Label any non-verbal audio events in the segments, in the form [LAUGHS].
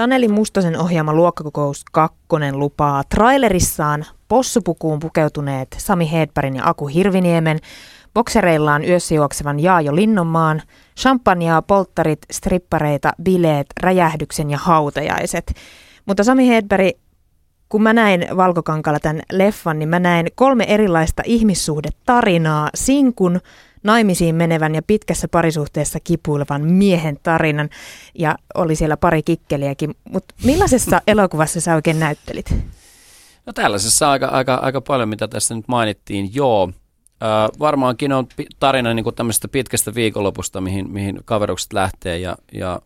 Taneli Mustosen ohjaama Luokkakokous 2 lupaa trailerissaan possupukuun pukeutuneet Sami Hedbergin ja Aku Hirviniemen, boksereillaan yössä juoksevan Jaajo Linnonmaan, champagnea, polttarit, strippareita, bileet, räjähdyksen ja hautajaiset. Mutta Sami Hedberg, kun mä näin Valkokankalla tämän leffan, niin mä näin kolme erilaista ihmissuhdetarinaa, sinkun, naimisiin menevän ja pitkässä parisuhteessa kipuilevan miehen tarinan ja oli siellä pari kikkeliäkin. Mutta millaisessa [LAUGHS] elokuvassa sä oikein näyttelit? No tällaisessa aika, aika, aika paljon, mitä tässä nyt mainittiin, joo. Äh, varmaankin on tarina niin kuin tämmöisestä pitkästä viikonlopusta, mihin, mihin kaverukset lähtee ja, ja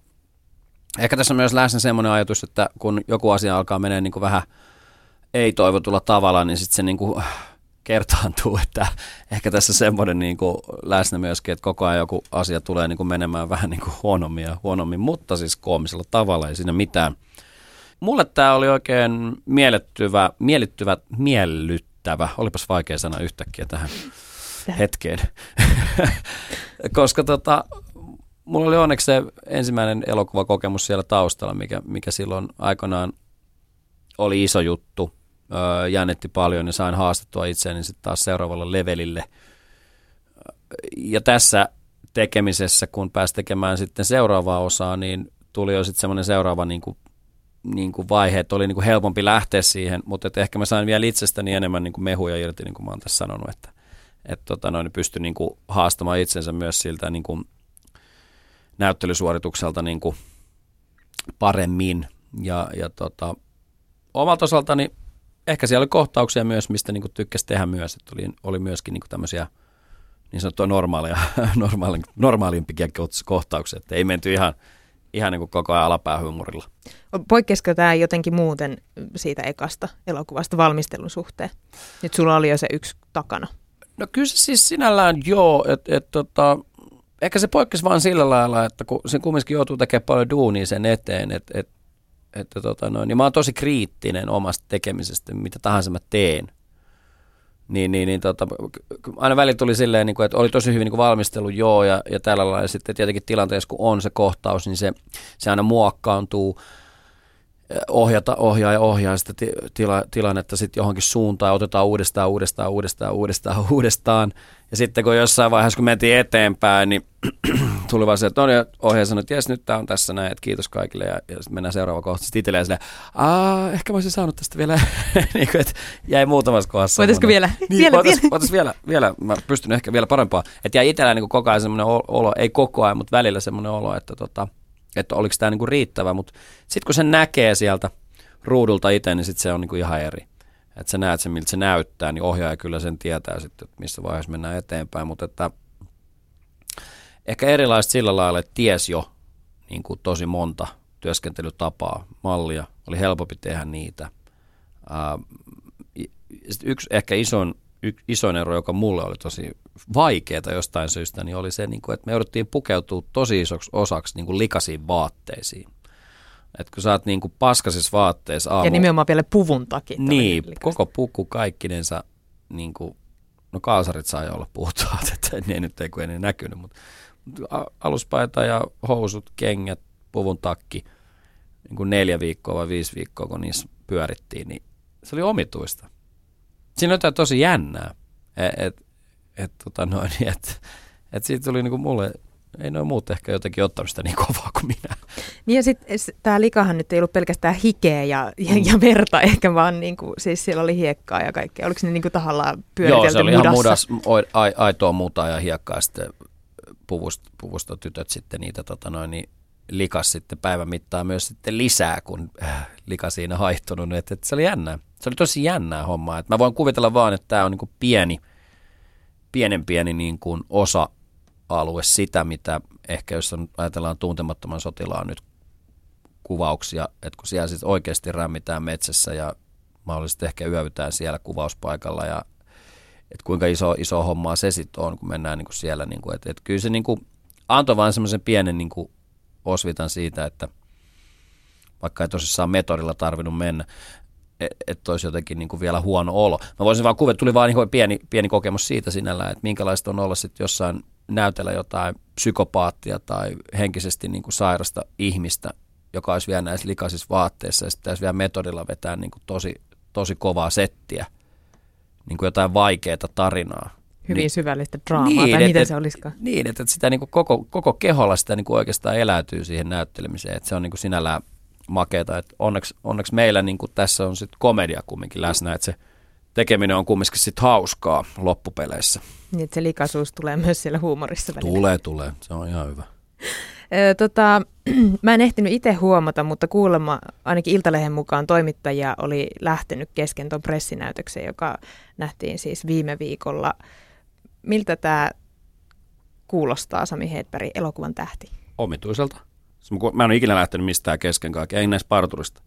ehkä tässä on myös läsnä semmoinen ajatus, että kun joku asia alkaa menee niin kuin vähän ei-toivotulla tavalla, niin sitten se niin kuin kertaantuu, [LAUGHS] että ehkä tässä semmoinen niin kuin läsnä myöskin, että koko ajan joku asia tulee niin kuin menemään vähän niin kuin huonommin ja huonommin, mutta siis koomisella tavalla, ei siinä mitään. Mulle tämä oli oikein miellyttävä, miellyttävä, miellyttävä, olipas vaikea sana yhtäkkiä tähän hetkeen, [LAUGHS] koska tota, mulla oli onneksi se ensimmäinen elokuvakokemus siellä taustalla, mikä, mikä silloin aikanaan oli iso juttu jännitti paljon ja sain haastettua itseäni sitten taas seuraavalle levelille. Ja tässä tekemisessä, kun pääsi tekemään sitten seuraavaa osaa, niin tuli jo sitten semmoinen seuraava niin kuin, niin kuin vaihe, että oli niin kuin helpompi lähteä siihen, mutta että ehkä mä sain vielä itsestäni enemmän niin kuin mehuja irti, niin kuin mä oon tässä sanonut, että, että tota noin, pystyn niin kuin haastamaan itsensä myös siltä niin kuin näyttelysuoritukselta niin kuin paremmin. Ja, ja tota, omalta osaltani ehkä siellä oli kohtauksia myös, mistä niin tykkäsi tehdä myös, että oli, oli myöskin niin tämmöisiä niin sanottuja normaaleja, [LAUGHS] normaali, normaalimpikin kohtauksia, että ei menty ihan, ihan niin kuin koko ajan alapäähumorilla. Poikkesko tämä jotenkin muuten siitä ekasta elokuvasta valmistelun suhteen? Nyt sulla oli jo se yksi takana. No kyllä se siis sinällään joo, että et, tota, ehkä se poikkesi vaan sillä lailla, että kun se kumminkin joutuu tekemään paljon duunia sen eteen, että et että tota noin, niin mä oon tosi kriittinen omasta tekemisestä, mitä tahansa mä teen. Niin, niin, niin tota, aina välillä tuli silleen, niin kuin, että oli tosi hyvin niin valmistelu, joo, ja, ja tällä lailla. Ja sitten tietenkin tilanteessa, kun on se kohtaus, niin se, se aina muokkaantuu ohjata, ohjaa ja ohjaa sitä tila, tilannetta sitten johonkin suuntaan, otetaan uudestaan, uudestaan, uudestaan, uudestaan, [LAUGHS] uudestaan. Ja sitten kun jossain vaiheessa, kun mentiin eteenpäin, niin [CLEARS THROAT] tuli vaan se, että no niin, ohjaaja sanoi, että jes, nyt tämä on tässä näin, että kiitos kaikille. Ja, ja sitten mennään seuraava kohta. Sitten itselleen silleen, Aa, ehkä mä olisin saanut tästä vielä, [LAUGHS] niin kuin, että jäi muutamassa kohdassa. Voitaisiko vielä? Niin, vielä, voitais, vielä. Voitais vielä, vielä, mä pystyn ehkä vielä parempaa. Että jäi itsellään niin koko ajan semmoinen olo, ei koko ajan, mutta välillä semmoinen olo, että tota, että oliko tämä niinku riittävä, mutta sitten kun se näkee sieltä ruudulta itse, niin sitten se on niinku ihan eri. Että sä näet sen, miltä se näyttää, niin ohjaaja kyllä sen tietää sitten, että missä vaiheessa mennään eteenpäin, mutta että ehkä erilaiset sillä lailla, että ties jo niin kuin tosi monta työskentelytapaa, mallia, oli helpompi tehdä niitä. Ää, yksi ehkä ison, y, isoin ero, joka mulle oli tosi vaikeaa jostain syystä, niin oli se, niin kuin, että me jouduttiin pukeutua tosi isoksi osaksi niin kuin likaisiin vaatteisiin. Et kun sä oot niin kuin paskasissa vaatteissa aamu... Ja nimenomaan vielä puvun takia. Niin, koko puku kaikkinensa, niin kuin, no kaasarit saa jo olla puhtaat, [LAUGHS] että ne nyt ei kun ei näkynyt, mutta aluspaita ja housut, kengät, puvun takki, niin kuin neljä viikkoa vai viisi viikkoa, kun niissä pyörittiin, niin se oli omituista. Siinä on jotain tosi jännää. E, et, tota noin, [LAUGHS] et, et siitä tuli niinku mulle, ei noin muut ehkä jotenkin ottanut sitä niin kovaa kuin minä. Niin ja sitten tämä likahan nyt ei ollut pelkästään hikeä ja, ja, ja verta [LAUGHS] ehkä, vaan niinku, siis siellä oli hiekkaa ja kaikkea. Oliko ne niinku tahallaan pyöritelty Joo, se oli mudassa? ihan mudas, a, aitoa muuta ja hiekkaa sitten puvusta, puvusta tytöt sitten niitä tota noin, niin likas sitten päivän mittaan myös sitten lisää, kun äh, lika siinä haihtunut. Et, et se oli jännää. Se oli tosi jännää hommaa. Et mä voin kuvitella vaan, että tämä on niinku pieni – pienen pieni niin kuin osa-alue sitä, mitä ehkä jos ajatellaan tuntemattoman sotilaan nyt kuvauksia, että kun siellä sitten oikeasti rämmitään metsässä ja mahdollisesti ehkä yövytään siellä kuvauspaikalla ja että kuinka iso, iso hommaa se sitten on, kun mennään niin kuin siellä. Niin kuin, että, että kyllä se niin kuin antoi vain semmoisen pienen niin kuin osvitan siitä, että vaikka ei tosissaan metodilla tarvinnut mennä, että olisi jotenkin niin kuin vielä huono olo. Mä voisin vaan kuvata, tuli vaan niin pieni, pieni kokemus siitä sinällään, että minkälaista on olla sitten jossain näytellä jotain psykopaattia tai henkisesti niin kuin sairasta ihmistä joka olisi vielä näissä likaisissa vaatteissa ja sitten tässä vielä metodilla vetää niin kuin tosi, tosi kovaa settiä, niin kuin jotain vaikeaa tarinaa. Hyvin niin, syvällistä draamaa, niin, tai et, miten se olisikaan. Niin, että sitä niin kuin koko, koko keholla sitä niin kuin oikeastaan eläytyy siihen näyttelemiseen, että se on niin kuin sinällään makeeta. Että onneksi, onneksi meillä niin kuin tässä on sitten komedia kumminkin läsnä, että se tekeminen on kumminkin sitten hauskaa loppupeleissä. Niin, että se likaisuus tulee myös siellä huumorissa välillä. Tulee, tulee. Se on ihan hyvä. tota, [CLEARS THROAT] mä en ehtinyt itse huomata, mutta kuulemma ainakin Iltalehen mukaan toimittajia oli lähtenyt kesken tuon pressinäytöksen, joka nähtiin siis viime viikolla. Miltä tämä kuulostaa, Sami Hedberg, elokuvan tähti? Omituiselta. Mä en ole ikinä lähtenyt mistään kesken kaikkea, ei näistä parturista.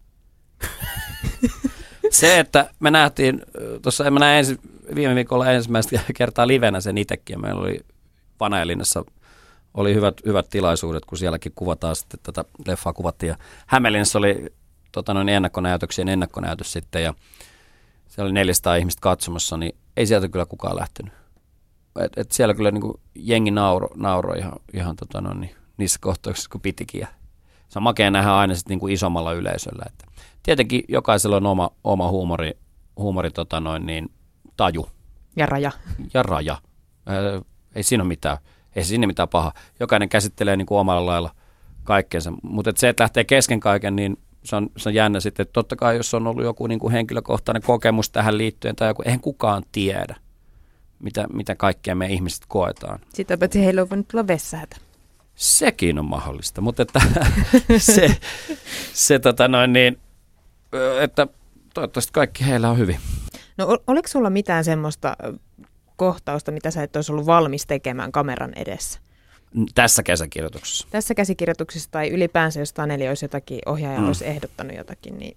[LAUGHS] se, että me nähtiin, tuossa mä näin ensi, viime viikolla ensimmäistä [LAUGHS] kertaa livenä sen itsekin, ja meillä oli Panaelinnassa oli hyvät, hyvät tilaisuudet, kun sielläkin kuvataan sitten tätä leffaa kuvattiin. Ja Hämeenlinnassa oli tota, noin ennakkonäytöksien ennakkonäytös sitten, ja siellä oli 400 ihmistä katsomassa, niin ei sieltä kyllä kukaan lähtenyt. Et, et siellä kyllä niin kuin jengi nauro, nauro ihan, ihan tota, noin, niin, niissä kohtauksissa, kun pitikin. Ja se on makea nähdä aina sitten niin kuin isommalla yleisöllä. Että tietenkin jokaisella on oma, oma huumori, huumori tota noin, niin, taju. Ja raja. Ja raja. Ää, ei siinä ole mitään, ei siinä mitään paha. Jokainen käsittelee niin kuin omalla lailla kaikkensa. Mutta se, että lähtee kesken kaiken, niin se on, se on jännä sitten. Että totta kai, jos on ollut joku niin kuin henkilökohtainen kokemus tähän liittyen tai joku, eihän kukaan tiedä, mitä, mitä kaikkea me ihmiset koetaan. Sitä paitsi heillä on voinut tulla vessähätä. Sekin on mahdollista, mutta että [LAUGHS] se, se tota noin niin, että toivottavasti kaikki heillä on hyvin. No oliko sulla mitään semmoista kohtausta, mitä sä et olisi ollut valmis tekemään kameran edessä? Tässä käsikirjoituksessa. Tässä käsikirjoituksessa tai ylipäänsä, jos Taneli olisi jotakin, ohjaaja mm. olisi ehdottanut jotakin, niin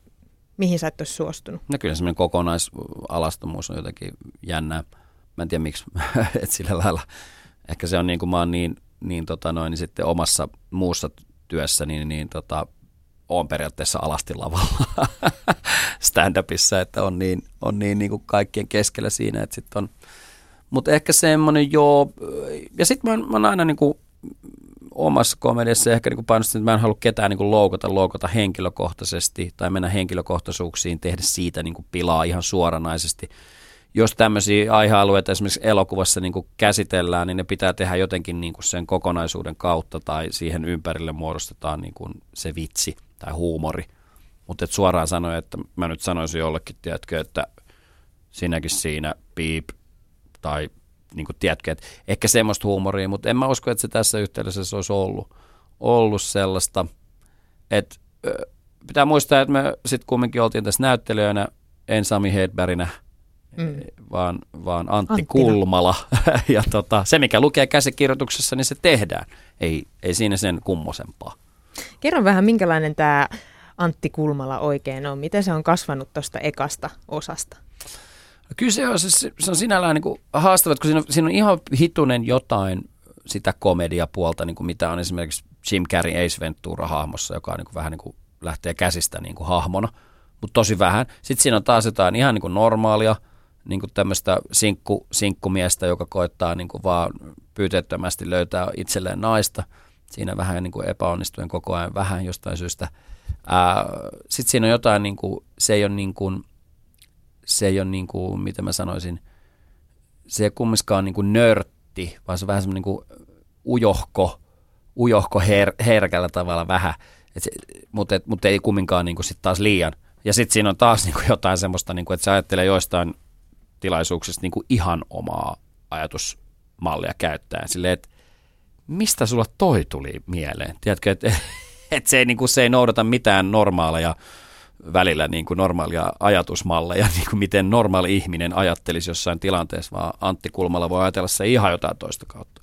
mihin sä et olisi suostunut? No kyllä semmoinen kokonaisalastomuus on jotenkin jännää. Mä en tiedä miksi, [LAUGHS] että sillä lailla. Ehkä se on niin kuin mä oon niin, niin, tota noin, niin sitten omassa muussa työssä, niin, niin tota, on periaatteessa alasti lavalla [LAUGHS] stand-upissa, että on niin, on niin, niin kuin kaikkien keskellä siinä, että sitten on, mutta ehkä semmoinen joo, ja sitten mä, mä oon aina niin kuin omassa komediassa ehkä niin painostin, että mä en halua ketään niin loukata, loukata henkilökohtaisesti tai mennä henkilökohtaisuuksiin, tehdä siitä niin pilaa ihan suoranaisesti. Jos tämmöisiä aihealueita esimerkiksi elokuvassa niin kuin käsitellään, niin ne pitää tehdä jotenkin niin kuin sen kokonaisuuden kautta tai siihen ympärille muodostetaan niin kuin se vitsi tai huumori. Mutta suoraan sanoen, että mä nyt sanoisin jollekin, tiedätkö, että sinäkin siinä piip tai niin kuin, tiedätkö, että ehkä semmoista huumoria, mutta en mä usko, että se tässä yhteydessä olisi ollut, ollut sellaista, että pitää muistaa, että me sitten kumminkin oltiin tässä näyttelijöinä, en Sami Hedberginä, mm. vaan, vaan Antti Anttina. Kulmala. [LAUGHS] ja tota, se, mikä lukee käsikirjoituksessa, niin se tehdään. Ei, ei siinä sen kummosempaa. Kerro vähän, minkälainen tämä Antti Kulmala oikein on? Miten se on kasvanut tuosta ekasta osasta? No kyllä se on, se, se on sinällään niin haastava, kun siinä on, siinä on ihan hitunen jotain sitä komediapuolta, niin kuin mitä on esimerkiksi Jim Carrey Ace Ventura-hahmossa, joka on niin kuin vähän niin kuin lähtee käsistä niin kuin hahmona, mutta tosi vähän. Sitten siinä on taas jotain ihan niin kuin normaalia, niin kuin tämmöistä sinkku, sinkkumiestä, joka koittaa niin kuin vaan pyyteettömästi löytää itselleen naista. Siinä vähän niin kuin epäonnistuen koko ajan vähän jostain syystä. Sitten siinä on jotain, niin kuin, se ei ole niin kuin, se ei ole niin kuin, mitä mä sanoisin, se ei kumminkaan niin kuin nörtti, vaan se on vähän semmoinen niin ujohko, ujohko her, herkällä tavalla vähän, et se, mutta, et, mutta ei kumminkaan niin kuin sit taas liian. Ja sitten siinä on taas niin kuin jotain semmoista, niin kuin, että se ajattelee joistain tilaisuuksista niin kuin ihan omaa ajatusmallia käyttää. Silleen, että mistä sulla toi tuli mieleen? Tiedätkö, että, [LAUGHS] että se, ei, niin kuin, se ei noudata mitään normaaleja välillä niin kuin normaalia ajatusmalleja, [LAUGHS] niin kuin miten normaali ihminen ajattelisi jossain tilanteessa, vaan Antti Kulmalla voi ajatella se ihan jotain toista kautta.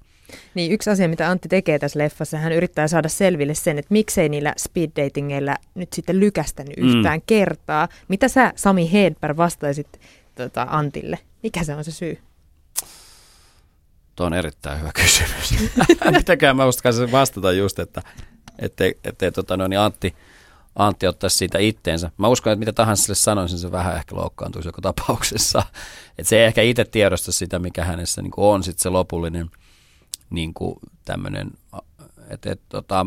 Niin yksi asia, mitä Antti tekee tässä leffassa, hän yrittää saada selville sen, että miksei niillä speed datingeilla nyt sitten lykästänyt mm. yhtään mm. kertaa. Mitä sä, Sami Hedberg, vastaisit tota, Antille? Mikä se on se syy? Tuo on erittäin hyvä kysymys. [LAUGHS] Mitäkään mä uskallan vastata just, että ettei, ettei tota, no, niin Antti – Antti ottaisi siitä itteensä. Mä uskon, että mitä tahansa sille sanoisin, se vähän ehkä loukkaantuisi joka tapauksessa. [LAUGHS] Että se ei ehkä itse tiedosta sitä, mikä hänessä niin on sitten se lopullinen niin tämmöinen, että et, tota,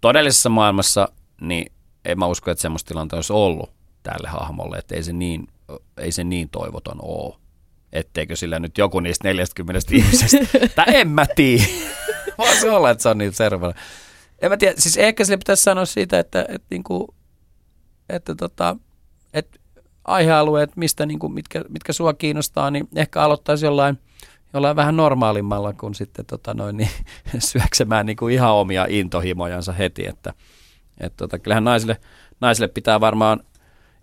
todellisessa maailmassa, niin en mä usko, että semmoista tilannetta olisi ollut tälle hahmolle, että ei se niin, ei se niin toivoton ole. Etteikö sillä nyt joku niistä 40 ihmisestä, [LAUGHS] tai en mä tiedä. [LAUGHS] Voisi olla, että se on niin servalla. En mä tiedä, siis ehkä sille pitäisi sanoa siitä, että, että, niinku, että, tota, että aihealueet, mistä, niinku, mitkä, mitkä sua kiinnostaa, niin ehkä aloittaisi jollain, jollain vähän normaalimmalla kuin sitten tota noin, niin, [LAUGHS] syöksemään niinku ihan omia intohimojansa heti. Että, et tota, kyllähän naisille, naisille pitää varmaan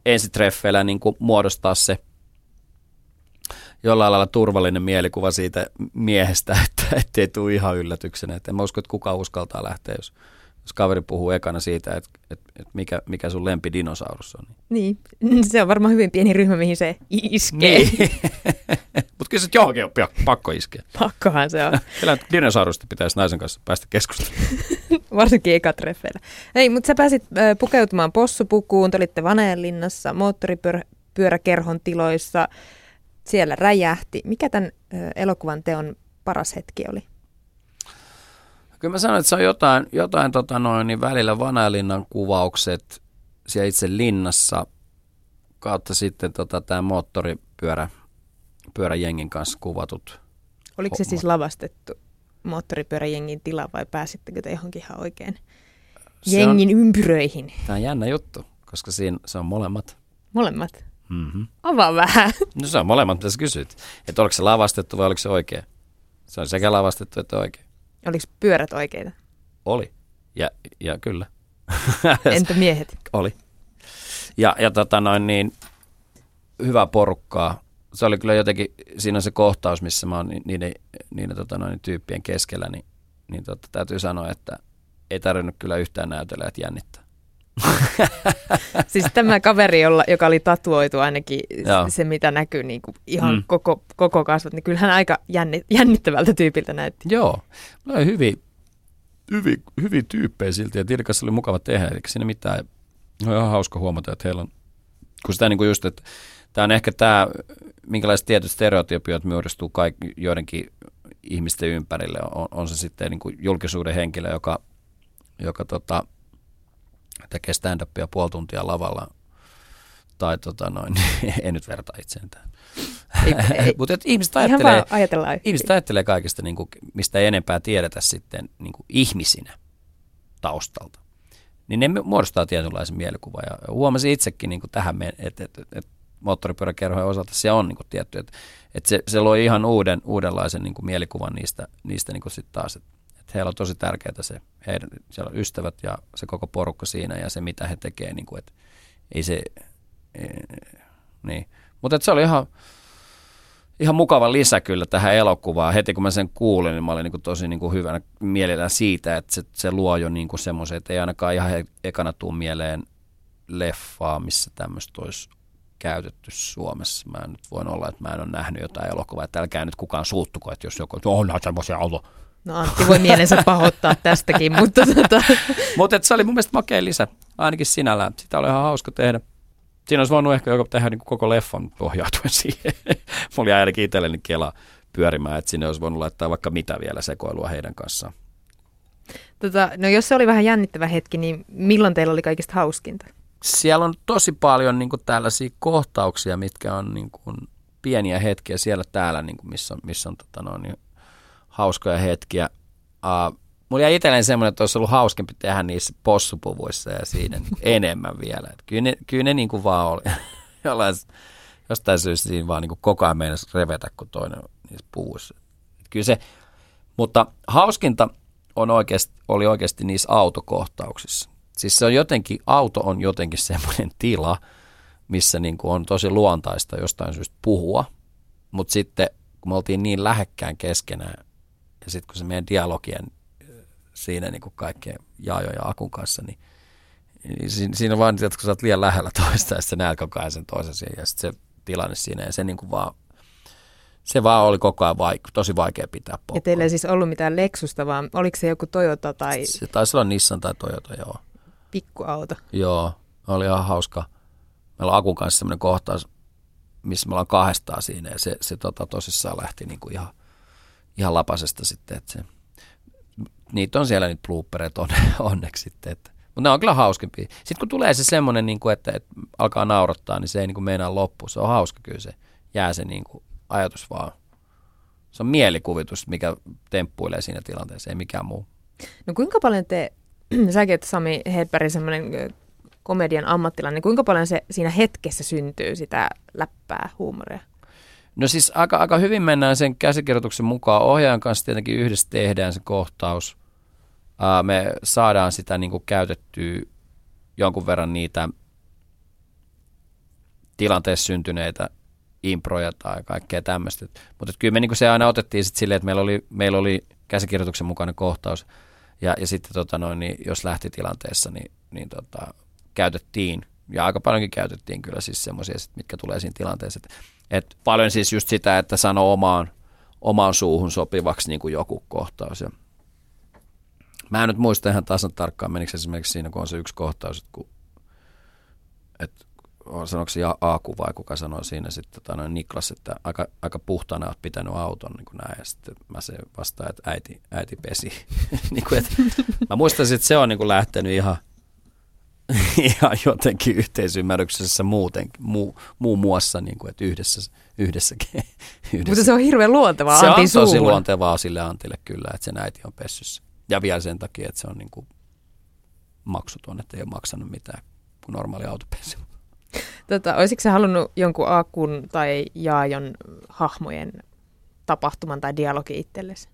ensitreffeillä niinku muodostaa se jollain lailla turvallinen mielikuva siitä miehestä, [LAUGHS] että ettei tule ihan yllätyksenä. Et en mä usko, että kukaan uskaltaa lähteä, jos, jos kaveri puhuu ekana siitä, että, että, että mikä, mikä sun lempidinosaurus on. Niin, [LAUGHS] se on varmaan hyvin pieni ryhmä, mihin se iskee. Niin. [LAUGHS] Mutta kyllä se johonkin on pakko iskeä. Pakkohan se on. Kyllä dinosaurusta pitäisi naisen kanssa päästä keskustelemaan. [LAUGHS] Varsinkin ekatreffeillä. Ei, mutta sä pääsit äh, pukeutumaan possupukuun, te olitte Vaneelinnassa moottoripyöräkerhon tiloissa siellä räjähti. Mikä tämän elokuvan teon paras hetki oli? Kyllä mä sanoin, että se on jotain, jotain tota noin, niin välillä Vanalinnan kuvaukset siellä itse linnassa kautta sitten tota, tämä moottoripyörä pyöräjengin kanssa kuvatut. Oliko se siis lavastettu moottoripyöräjengin tila vai pääsittekö te johonkin ihan oikein jengin on, ympyröihin? Tämä on jännä juttu, koska siinä se on molemmat. Molemmat? Mm-hmm. Avaa vähän. [LAUGHS] No se on molemmat, mitä sä kysyt. Että oliko se lavastettu vai oliko se oikein? Se on sekä lavastettu että oikein. Oliko pyörät oikeita? Oli. Ja, ja kyllä. [LAUGHS] Entä miehet? Oli. Ja, ja tota noin niin, hyvä porukkaa. Se oli kyllä jotenkin, siinä se kohtaus, missä mä oon niiden, niiden tota noin, tyyppien keskellä, niin, niin tota, täytyy sanoa, että ei tarvinnut kyllä yhtään näytellä, että jännittää. [LAUGHS] siis tämä kaveri, jolla, joka oli tatuoitu ainakin Joo. se, mitä näkyy niin kuin ihan mm. koko, koko kasvot, niin kyllähän aika jännit, jännittävältä tyypiltä näytti. Joo, no, hyvin, hyvin, hyvin tyyppejä silti ja Tirkassa oli mukava tehdä, eikä siinä mitään. No ihan hauska huomata, että heillä on, kun sitä niin kuin just, että tämä on ehkä tämä, minkälaiset tietyt stereotypiot muodostuu kaikki, joidenkin ihmisten ympärille. On, on se sitten niin kuin julkisuuden henkilö, joka, joka tota, tekee stand-upia puoli tuntia lavalla, tai tota noin, [LAUGHS] ei nyt verta itseään tähän. [LAUGHS] Mutta ihmiset ajattelee, ihmiset ajattelee kaikesta, niin kuin, mistä ei enempää tiedetä sitten niin kuin ihmisinä taustalta. Niin ne muodostaa tietynlaisen mielikuvan. Ja huomasin itsekin niin kuin tähän, että et, et, et moottoripyöräkerhojen osalta se on niin kuin tietty, että et se, se loi ihan uuden, uudenlaisen niin kuin mielikuvan niistä, niistä niin kuin sit taas, että heillä on tosi tärkeää se, heidän siellä on ystävät ja se koko porukka siinä ja se, mitä he tekee, niin kuin, että ei se, ei, niin. Mutta se oli ihan, ihan mukava lisä kyllä tähän elokuvaan. Heti kun mä sen kuulin, niin mä olin niin tosi niin hyvänä mielellä siitä, että se, se luo jo niin semmoisen, että ei ainakaan ihan ekana tuu mieleen leffaa, missä tämmöistä olisi käytetty Suomessa. Mä en nyt voin olla, että mä en ole nähnyt jotain elokuvaa, että älkää nyt kukaan suuttuko, että jos joku, on semmoisia ollut No Antti voi mielensä pahoittaa tästäkin, [LAUGHS] mutta tota. Mutta se oli mun mielestä makea lisä, ainakin sinällään. Sitä oli ihan hauska tehdä. Siinä olisi voinut ehkä joku tehdä niin koko leffan pohjautuen [LAUGHS] siihen. Mulla oli ainakin itselleni kela pyörimään, että sinne olisi voinut laittaa vaikka mitä vielä sekoilua heidän kanssaan. Tota, no jos se oli vähän jännittävä hetki, niin milloin teillä oli kaikista hauskinta? Siellä on tosi paljon niin kuin, tällaisia kohtauksia, mitkä on niin kuin, pieniä hetkiä siellä täällä, niin kuin, missä on, missä on tota, no, niin, hauskoja hetkiä. Uh, mulla jäi itselleen semmoinen, että olisi ollut hauskempi tehdä niissä possupuvuissa ja siinä niin [LAUGHS] enemmän vielä. Et kyllä ne, kyllä ne niin kuin vaan oli. [LAUGHS] Jollain, jostain syystä siinä vaan niin kuin koko ajan meinasi revetä kuin toinen niissä puvuissa. Et kyllä se, mutta hauskinta on oikeasti, oli oikeasti niissä autokohtauksissa. Siis se on jotenkin, auto on jotenkin [LAUGHS] semmoinen tila, missä niin kuin on tosi luontaista jostain syystä puhua, mutta sitten kun me oltiin niin lähekkään keskenään, ja sitten kun se meidän dialogien siinä niin kuin kaikkien Jaajo ja Akun kanssa, niin, niin siinä, siinä vaan, että kun sä oot liian lähellä [LAUGHS] toista ja sä näet koko ajan sen toisen siihen ja sitten se tilanne siinä ja se niin kuin vaan, se vaan oli koko ajan vaik- tosi vaikea pitää poukkoa. Ja teillä ei siis ollut mitään Lexusta, vaan oliko se joku Toyota tai... Se taisi olla Nissan tai Toyota, joo. Pikkuauto. Joo, oli ihan hauska. Meillä on Akun kanssa sellainen kohtaus, missä me ollaan kahdestaan siinä ja se, se tota, tosissaan lähti niin kuin ihan – ihan lapasesta sitten. Että se, niitä on siellä nyt bloopereita on, [LAUGHS] onneksi sitten. Että. Mutta ne on kyllä hauskempia. Sitten kun tulee se semmoinen, niin kuin, että, että alkaa naurattaa, niin se ei niin kuin meinaa loppu. Se on hauska kyllä se. Jää se niin kuin, ajatus vaan. Se on mielikuvitus, mikä temppuilee siinä tilanteessa, ei mikään muu. No kuinka paljon te, [CLEARS THROAT] säkin että Sami Hedberg semmoinen komedian ammattilainen, niin kuinka paljon se siinä hetkessä syntyy sitä läppää, huumoria? No siis aika, aika hyvin mennään sen käsikirjoituksen mukaan. Ohjaajan kanssa tietenkin yhdessä tehdään se kohtaus. Ää, me saadaan sitä niin kuin käytettyä jonkun verran niitä tilanteessa syntyneitä improja tai kaikkea tämmöistä. Mutta kyllä me niin se aina otettiin sit silleen, että meillä oli, meillä oli käsikirjoituksen mukainen kohtaus. Ja, ja sitten tota noin, niin jos lähti tilanteessa, niin, niin tota, käytettiin, ja aika paljonkin käytettiin kyllä siis semmoisia, mitkä tulee siinä tilanteessa. Et, et paljon siis just sitä, että sano omaan, omaan suuhun sopivaksi niin kuin joku kohtaus. Ja mä en nyt muista ihan tasan tarkkaan, menikö esimerkiksi siinä, kun on se yksi kohtaus, että, kun, että sanoiko se Aaku vai kuka sanoi siinä sitten tota, noin Niklas, että aika, aika puhtaana olet pitänyt auton niin kuin näin. Ja sitten mä se vastaan, että äiti, äiti pesi. [LAUGHS] niin kuin, että, mä muistan, että se on niin kuin lähtenyt ihan, [LAUGHS] ihan jotenkin yhteisymmärryksessä muuten, muu, muun muassa, niin kuin, että yhdessä, yhdessäkin. Yhdessä. Mutta se on hirveän luontevaa Se Antin on suuhun. tosi luontevaa sille Antille kyllä, että sen äiti on pessyssä. Ja vielä sen takia, että se on niin kuin maksuton, että ei ole maksanut mitään kuin normaali autopessy. Tota, olisitko sä halunnut jonkun Akun tai Jaajon hahmojen tapahtuman tai dialogi itsellesi?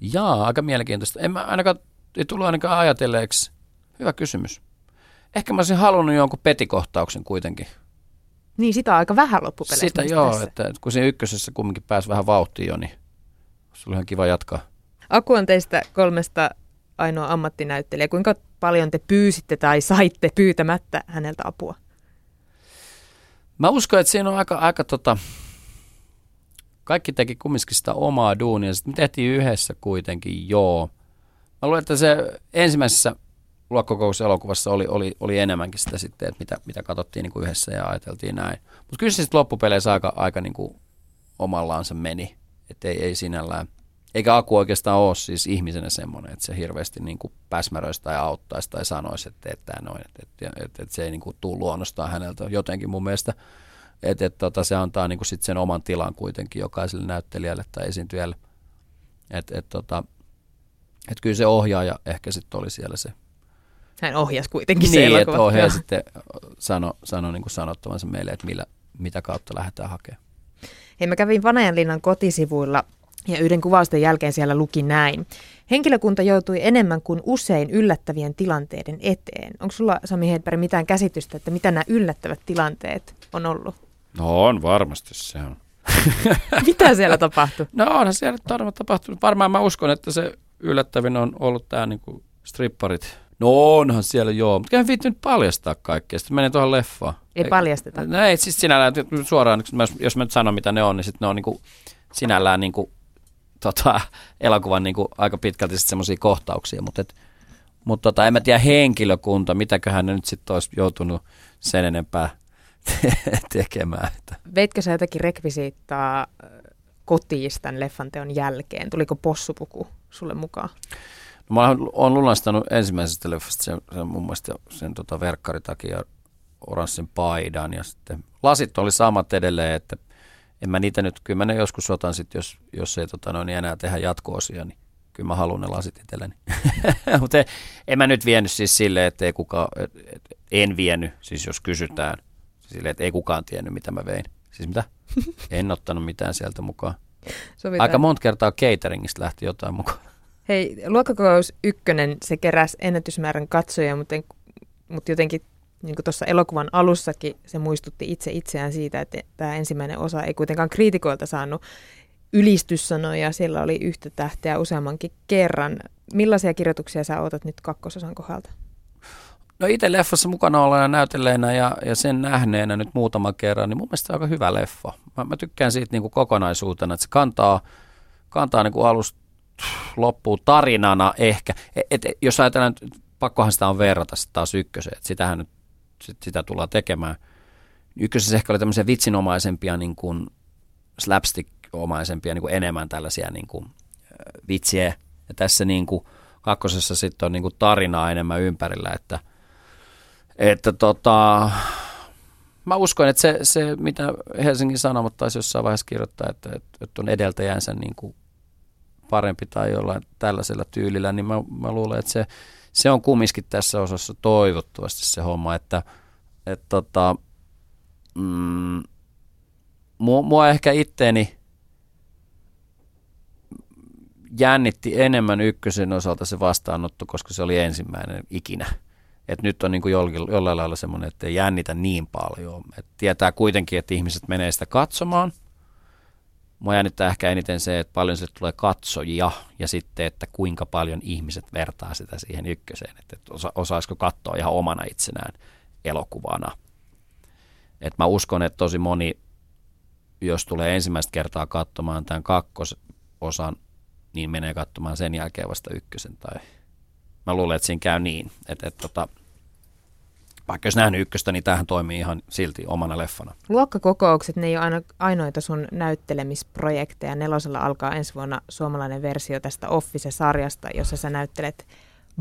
Jaa, aika mielenkiintoista. En mä ainakaan, ei tullut ainakaan ajatelleeksi. Hyvä kysymys. Ehkä mä olisin halunnut jonkun petikohtauksen kuitenkin. Niin, sitä on aika vähän loppupeleissä. Sitä joo, tässä. että, kun siinä ykkösessä kumminkin pääsi vähän vauhtiin jo, niin se oli ihan kiva jatkaa. Aku on teistä kolmesta ainoa ammattinäyttelijä. Kuinka paljon te pyysitte tai saitte pyytämättä häneltä apua? Mä uskon, että siinä on aika, aika tota, kaikki teki kumminkin sitä omaa duunia. Sitten me tehtiin yhdessä kuitenkin, joo. Mä luulen, että se ensimmäisessä luokkokokouselokuvassa oli, oli, oli enemmänkin sitä sitten, että mitä, mitä katsottiin niin kuin yhdessä ja ajateltiin näin. Mutta kyllä se sitten loppupeleissä aika, aika niin kuin omallaansa meni. Että ei, ei sinällään – eikä Aku oikeastaan ole siis ihmisenä semmoinen, että se hirveästi niin kuin päsmäröisi tai auttaisi tai sanoisi, että teet tämä noin. Että, että, että, että se ei niin kuin tule luonnostaan häneltä jotenkin mun mielestä. Että, että tota, se antaa niin kuin sit sen oman tilan kuitenkin jokaiselle näyttelijälle tai esiintyjälle. Että, että, tota, että kyllä se ohjaaja ehkä sitten oli siellä se. Hän ohjasi kuitenkin niin, se elokuva. että ohjaaja sitten sano, sano niin kuin sanottavansa meille, että millä, mitä kautta lähdetään hakemaan. Hei, mä kävin Vanajanlinnan kotisivuilla ja yhden kuvausten jälkeen siellä luki näin. Henkilökunta joutui enemmän kuin usein yllättävien tilanteiden eteen. Onko sulla, Sami Hedberg, mitään käsitystä, että mitä nämä yllättävät tilanteet on ollut? No on varmasti se on. [LAUGHS] mitä siellä tapahtui? No onhan siellä varmaan tapahtunut. Varmaan mä uskon, että se yllättävin on ollut tämä niinku stripparit. No onhan siellä joo, mutta en viittynyt paljastaa kaikkea. Sitten menee tuohon leffaan. Ei paljasteta. No ei, siis sinällään suoraan, jos mä nyt sanon mitä ne on, niin sitten ne on niinku sinällään niinku tota, elokuvan niin kuin aika pitkälti semmoisia kohtauksia, mutta et, mutta tota, en mä tiedä henkilökunta, mitäköhän ne nyt sitten olisi joutunut sen enempää [LAUGHS] tekemään. Että. Veitkö sä jotakin rekvisiittaa kotiin tämän leffan teon jälkeen? Tuliko possupuku sulle mukaan? No, mä oon lunastanut ensimmäisestä leffasta sen, sen mun mielestä sen tota verkkaritakia oranssin paidan ja sitten lasit oli samat edelleen, että en mä niitä nyt, kyllä mä ne joskus otan sitten, jos, jos ei tota noin, enää tehdä jatko-osia, niin kyllä mä haluan ne lasit itselleni. [LAUGHS] Mutta en mä nyt vienyt siis silleen, että ei kukaan, et, et, en vienyt, siis jos kysytään, silleen, että ei kukaan tiennyt, mitä mä vein. Siis mitä? [LAUGHS] En ottanut mitään sieltä mukaan. Sovitaan. Aika monta kertaa cateringista lähti jotain mukaan. Hei, luokkakokous ykkönen, se keräsi ennätysmäärän katsoja, mutta, mutta jotenkin niin kuin tuossa elokuvan alussakin se muistutti itse itseään siitä, että tämä ensimmäinen osa ei kuitenkaan kriitikoilta saanut ylistyssanoja. Siellä oli yhtä tähteä useammankin kerran. Millaisia kirjoituksia sä otat nyt kakkososan kohdalta? No itse leffassa mukana olleena näytelleenä ja, ja sen nähneenä nyt muutama kerran, niin mun mielestä on aika hyvä leffa. Mä, mä tykkään siitä niin kuin kokonaisuutena, että se kantaa, kantaa niin alusta loppuun tarinana ehkä. Et, et, jos ajatellaan, pakkohan sitä on verrata sitä taas ykköseen, että sitähän nyt sit sitä tullaan tekemään. Ykkösessä ehkä oli tämmöisiä vitsinomaisempia, niin kuin slapstick-omaisempia, niin kuin enemmän tällaisia niin kuin, vitsiä. Ja Ja tässä niin kuin kakkosessa sitten on niin kuin tarinaa enemmän ympärillä, että, että tota, mä uskon, että se, se, mitä Helsingin Sanomat taisi jossain vaiheessa kirjoittaa, että, että on edeltäjänsä niin kuin parempi tai jollain tällaisella tyylillä, niin mä, mä luulen, että se, se on kumminkin tässä osassa toivottavasti se homma, että, että tota, mm, mua, mua ehkä itteeni jännitti enemmän ykkösen osalta se vastaanotto, koska se oli ensimmäinen ikinä. Et nyt on niin kuin jollain, jollain lailla semmoinen, että ei jännitä niin paljon. Et tietää kuitenkin, että ihmiset menee sitä katsomaan. Mua jännittää ehkä eniten se, että paljon se tulee katsojia ja sitten, että kuinka paljon ihmiset vertaa sitä siihen ykköseen. Että osa, osaisiko katsoa ihan omana itsenään elokuvana. Et mä uskon, että tosi moni, jos tulee ensimmäistä kertaa katsomaan tämän kakkososan, niin menee katsomaan sen jälkeen vasta ykkösen. Tai mä luulen, että siinä käy niin, että, että tota, vaikka jos nähnyt ykköstä, niin tähän toimii ihan silti omana leffana. Luokkakokoukset, ne ei ole aina, ainoita sun näyttelemisprojekteja. Nelosella alkaa ensi vuonna suomalainen versio tästä Office-sarjasta, jossa sä näyttelet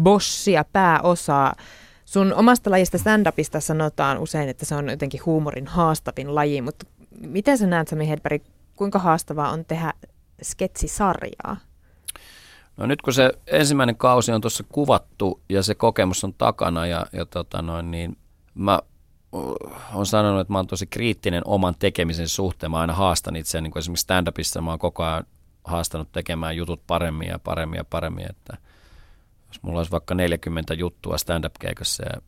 bossia, pääosaa. Sun omasta lajista stand-upista sanotaan usein, että se on jotenkin huumorin haastavin laji, mutta miten sä näet, Sami Hedberg, kuinka haastavaa on tehdä sketsisarjaa? No nyt kun se ensimmäinen kausi on tuossa kuvattu ja se kokemus on takana ja, ja tota noin, niin mä olen sanonut, että mä oon tosi kriittinen oman tekemisen suhteen. Mä aina haastan itseäni, niin kuin esimerkiksi stand-upissa mä oon koko ajan haastanut tekemään jutut paremmin ja paremmin ja paremmin, että jos mulla olisi vaikka 40 juttua stand-up-keikassa ja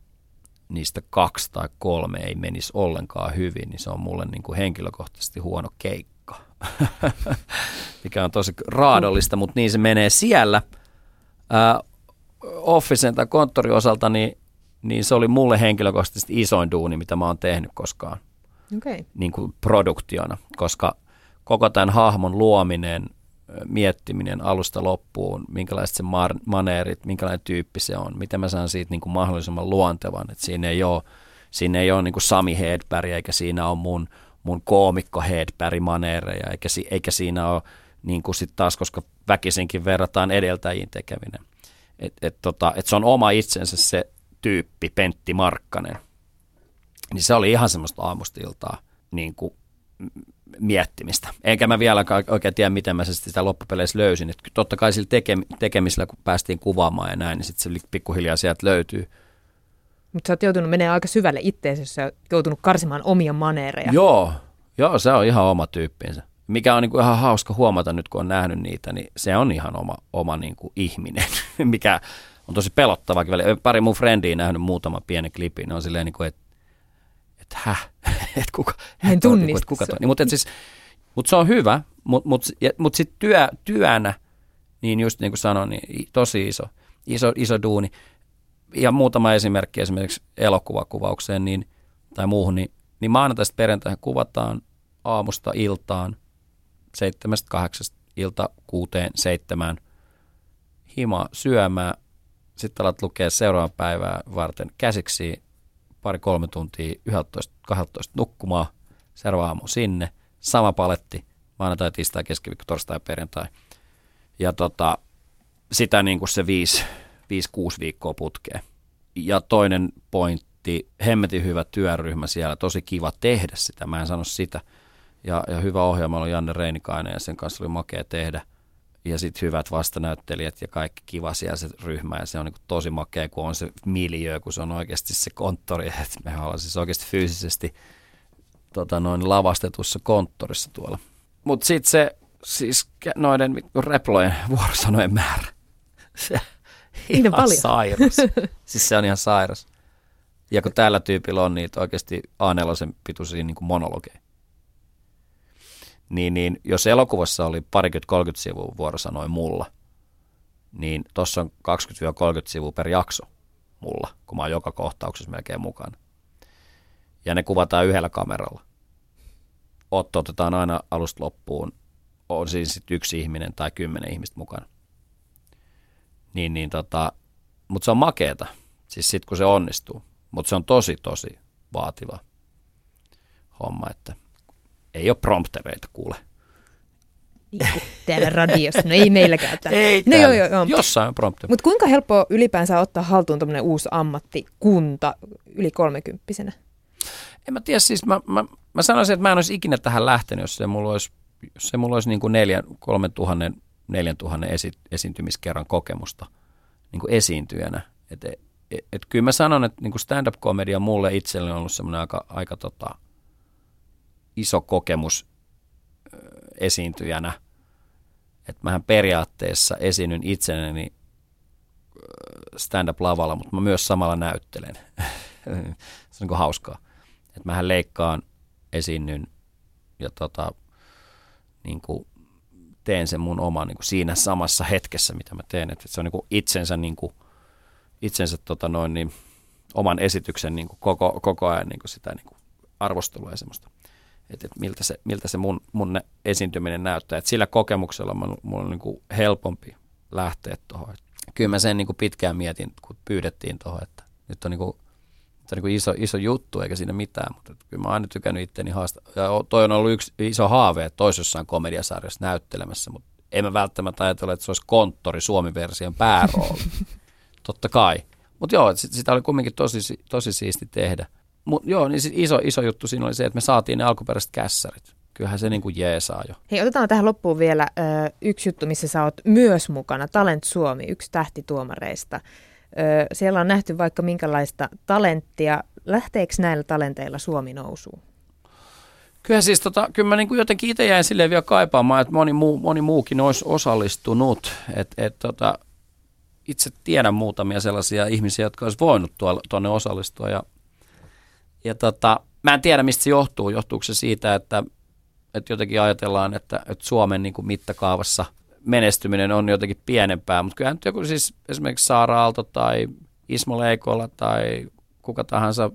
niistä kaksi tai kolme ei menisi ollenkaan hyvin, niin se on mulle niin kuin henkilökohtaisesti huono keikka. [LAUGHS] Mikä on tosi raadollista, mutta niin se menee siellä. Uh, Officen tai konttorin osalta, niin, niin se oli mulle henkilökohtaisesti isoin duuni, mitä mä oon tehnyt koskaan. Okay. Niin kuin produktiona, koska koko tämän hahmon luominen – miettiminen alusta loppuun, minkälaiset se mar- maneerit, minkälainen tyyppi se on, miten mä saan siitä niin kuin mahdollisimman luontevan, että siinä ei ole, siinä ei ole niin kuin Sami Hedberg, eikä siinä ole mun, mun koomikko Hedberg maneereja, eikä, eikä siinä ole niin kuin sit taas, koska väkisinkin verrataan edeltäjiin tekeminen. Et, et tota, et se on oma itsensä se tyyppi, Pentti Markkanen. Niin se oli ihan semmoista aamustiltaa niin kuin miettimistä. Enkä mä vielä oikein tiedä, miten mä sitä loppupeleissä löysin. Et totta kai sillä teke- tekemisellä, kun päästiin kuvaamaan ja näin, niin sitten se pikkuhiljaa sieltä löytyy. Mutta sä oot joutunut menemään aika syvälle itteensä, jos sä oot joutunut karsimaan omia maneereja. Joo, joo, se on ihan oma tyyppinsä. Mikä on niinku ihan hauska huomata nyt, kun on nähnyt niitä, niin se on ihan oma, oma niinku ihminen, [LAUGHS] mikä on tosi pelottavakin. Pari mun frendiä nähnyt muutama pieni klipi, niin on silleen, niinku, että että häh, [LAUGHS] että kuka, en tunnista että kuka toi. Niin, mutta, siis, mutta se on hyvä, mutta, mutta, mutta sitten työ, työnä, niin just niin kuin sanoin, niin tosi iso, iso, iso duuni. Ja muutama esimerkki esimerkiksi elokuvakuvaukseen niin, tai muuhun, niin, niin maanantaista perjantaihin kuvataan aamusta iltaan, seitsemästä kahdeksasta ilta kuuteen seitsemään. Hima syömään, sitten alat lukea seuraavan päivää varten käsiksi. Pari-kolme tuntia 11-12 nukkumaan, seuraava aamu sinne, sama paletti, maanantai, tiistai, keskiviikko, torstai, perjantai. Ja tota, sitä niin kuin se 5-6 viikkoa putkee. Ja toinen pointti, hemmetin hyvä työryhmä siellä, tosi kiva tehdä sitä, mä en sano sitä. Ja, ja hyvä ohjelma oli Janne Reinikainen ja sen kanssa oli makea tehdä – ja sitten hyvät vastanäyttelijät ja kaikki kiva siellä se ryhmä ja se on niin tosi makea, kun on se miljö, kun se on oikeasti se konttori, [LAUGHS] että me ollaan siis oikeasti fyysisesti tota, noin lavastetussa konttorissa tuolla. Mutta sitten se, siis noiden replojen vuorosanojen määrä, [LAUGHS] se ihan paljon. sairas. [LAUGHS] siis se on ihan sairas. Ja kun tällä tyypillä on niitä oikeasti A4 pituisia niin monologeja, niin, niin jos elokuvassa oli parikymmentä 30 sivua vuorosanoi mulla, niin tuossa on 20-30 sivua per jakso mulla, kun mä oon joka kohtauksessa melkein mukana. Ja ne kuvataan yhdellä kameralla. Otto otetaan aina alusta loppuun. On siis sit yksi ihminen tai kymmenen ihmistä mukana. Niin, niin tota, mutta se on makeeta, siis sit kun se onnistuu. Mutta se on tosi, tosi vaativa homma, että ei ole promptereita kuule. täällä radiossa. No ei meilläkään täällä. Ei no täällä. joo, joo, joo. Jossain on prompti. Mutta kuinka helppoa ylipäänsä ottaa haltuun tämmöinen uusi ammattikunta yli kolmekymppisenä? En mä tiedä, siis mä, mä, mä sanoisin, että mä en olisi ikinä tähän lähtenyt, jos se mulla olisi, jos se mulla olisi niin kuin neljän, kolmen tuhannen, neljän tuhannen esi, esiintymiskerran kokemusta niin kuin esiintyjänä. Et, et, et kyllä mä sanon, että niin stand-up-komedia mulle itselleni on ollut semmoinen aika, aika tota, iso kokemus esiintyjänä. Että mähän periaatteessa esiinnyn itsenäni stand-up-lavalla, mutta mä myös samalla näyttelen. [LAUGHS] se on niin hauskaa. Että mähän leikkaan, esiinnyn ja tota, niin kuin teen sen mun oman niin kuin siinä samassa hetkessä, mitä mä teen. Että se on niin kuin itsensä, niin kuin, itsensä tota noin, niin, oman esityksen niin kuin koko, koko ajan niin kuin sitä niin kuin arvostelua ja semmoista. Että, että miltä se, miltä se mun, mun esiintyminen näyttää. Että sillä kokemuksella mulla on niin kuin helpompi lähteä tuohon. Kyllä mä sen niin kuin pitkään mietin, kun pyydettiin tuohon, että nyt on niin kuin on niin iso, iso juttu eikä siinä mitään, mutta kyllä mä oon aina tykännyt itteni haastaa. Ja toi on ollut yksi iso haave, että toisi jossain komediasarjassa näyttelemässä, mutta en mä välttämättä ajatella, että se olisi konttori Suomi-version päärooli. [LAUGHS] Totta kai. Mutta joo, sitä oli kumminkin tosi, tosi siisti tehdä. Mutta joo, niin iso, iso juttu siinä oli se, että me saatiin ne alkuperäiset kässärit. Kyllähän se niin kuin jeesaa jo. Hei, otetaan tähän loppuun vielä ö, yksi juttu, missä sä oot myös mukana. Talent Suomi, yksi tähtituomareista. Siellä on nähty vaikka minkälaista talenttia. Lähteekö näillä talenteilla Suomi nousuun? Kyllä siis tota, kyllä mä niin kuin jotenkin itse jäin silleen vielä kaipaamaan, että moni, muu, moni muukin olisi osallistunut. Et, et, tota, itse tiedän muutamia sellaisia ihmisiä, jotka olisi voinut tuonne osallistua. Ja, ja tota, mä en tiedä, mistä se johtuu. Johtuuko se siitä, että, että jotenkin ajatellaan, että, että Suomen niin kuin mittakaavassa – menestyminen on jotenkin pienempää, mutta kyllähän joku siis esimerkiksi Saara Aalto tai Ismo Leikola tai kuka tahansa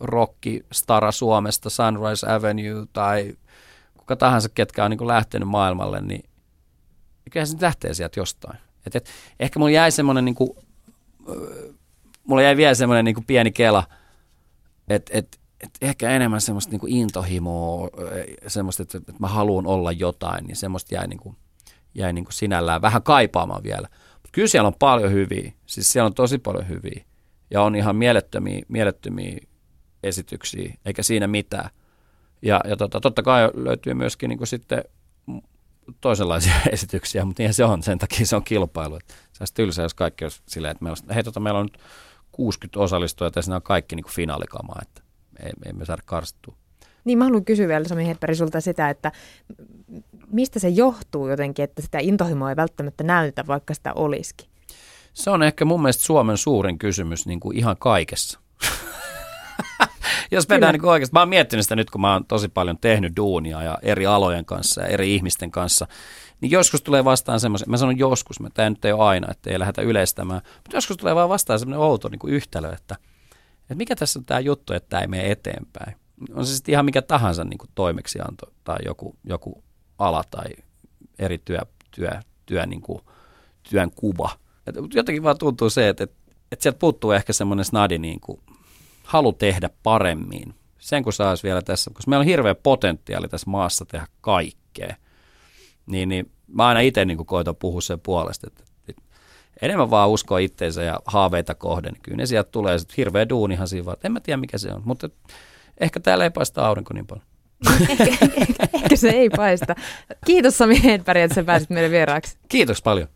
rockistara Suomesta, Sunrise Avenue tai kuka tahansa, ketkä on niin lähtenyt maailmalle, niin kyllähän se lähtee sieltä jostain. Et, et, ehkä mulla jäi semmoinen, niin kuin, mulla jäi vielä semmoinen niin pieni kela, että et, et ehkä enemmän semmoista niin kuin intohimoa, semmoista, että, että mä haluan olla jotain, niin semmoista jäi niin kuin, jäi niin kuin sinällään vähän kaipaamaan vielä. Mutta kyllä siellä on paljon hyviä, siis siellä on tosi paljon hyviä ja on ihan mielettömiä, mielettömiä esityksiä, eikä siinä mitään. Ja, ja tota, totta kai löytyy myöskin niin kuin sitten toisenlaisia [LAUGHS] esityksiä, mutta niin se on, sen takia se on kilpailu. Se olisi tylsä, jos kaikki olisi silleen, että meillä, on, hei, tota, meillä on nyt 60 osallistujaa ja siinä on kaikki niin kuin finaalikamaa, että ei, ei me saada karsittua. Niin mä haluan kysyä vielä Sami Hedberg sulta sitä, että mistä se johtuu jotenkin, että sitä intohimoa ei välttämättä näytä, vaikka sitä olisikin? Se on ehkä mun mielestä Suomen suurin kysymys niin kuin ihan kaikessa. [LAUGHS] Jos mennään niin oikeasti, mä oon miettinyt sitä nyt, kun mä oon tosi paljon tehnyt duunia ja eri alojen kanssa ja eri ihmisten kanssa, niin joskus tulee vastaan semmoisen, mä sanon joskus, tämä nyt ei ole aina, että ei lähdetä yleistämään, mutta joskus tulee vaan vastaan semmoinen outo niin kuin yhtälö, että, että mikä tässä on tämä juttu, että tämä ei mene eteenpäin. On se sitten ihan mikä tahansa niin kuin toimeksianto tai joku, joku ala tai eri työ, työ, työ niin kuin, työn kuva. Et jotenkin vaan tuntuu se, että, että, että sieltä puuttuu ehkä semmoinen snadi niin kuin, halu tehdä paremmin. Sen kun saisi vielä tässä, koska meillä on hirveä potentiaali tässä maassa tehdä kaikkea, niin, niin mä aina itse niin koitan puhua sen puolesta, että, enemmän vaan uskoa itteensä ja haaveita kohden, niin kyllä ne sieltä tulee, sitten hirveä duunihan siinä vaan, en mä tiedä mikä se on, mutta ehkä täällä ei paista aurinko niin paljon ehkä, ehkä se ei paista. Kiitos Sami Hedberg, että sä pääsit meille vieraaksi. Kiitos paljon.